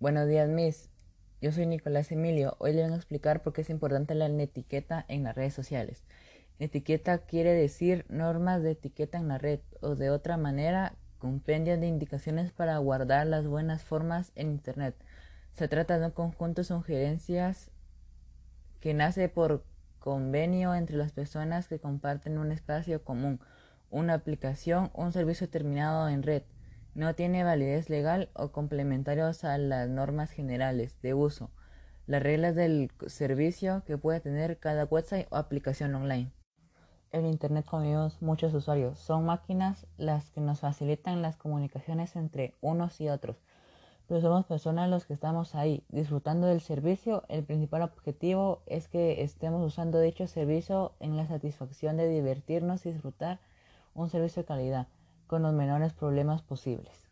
Buenos días, Miss. Yo soy Nicolás Emilio. Hoy le voy a explicar por qué es importante la etiqueta en las redes sociales. Etiqueta quiere decir normas de etiqueta en la red o de otra manera, compendios de indicaciones para guardar las buenas formas en Internet. Se trata de un conjunto de sugerencias que nace por convenio entre las personas que comparten un espacio común, una aplicación un servicio terminado en red no tiene validez legal o complementarios a las normas generales de uso, las reglas del servicio que puede tener cada website o aplicación online. En Internet convivimos muchos usuarios. Son máquinas las que nos facilitan las comunicaciones entre unos y otros. Pero somos personas los que estamos ahí, disfrutando del servicio. El principal objetivo es que estemos usando dicho servicio en la satisfacción de divertirnos y disfrutar un servicio de calidad con los menores problemas posibles.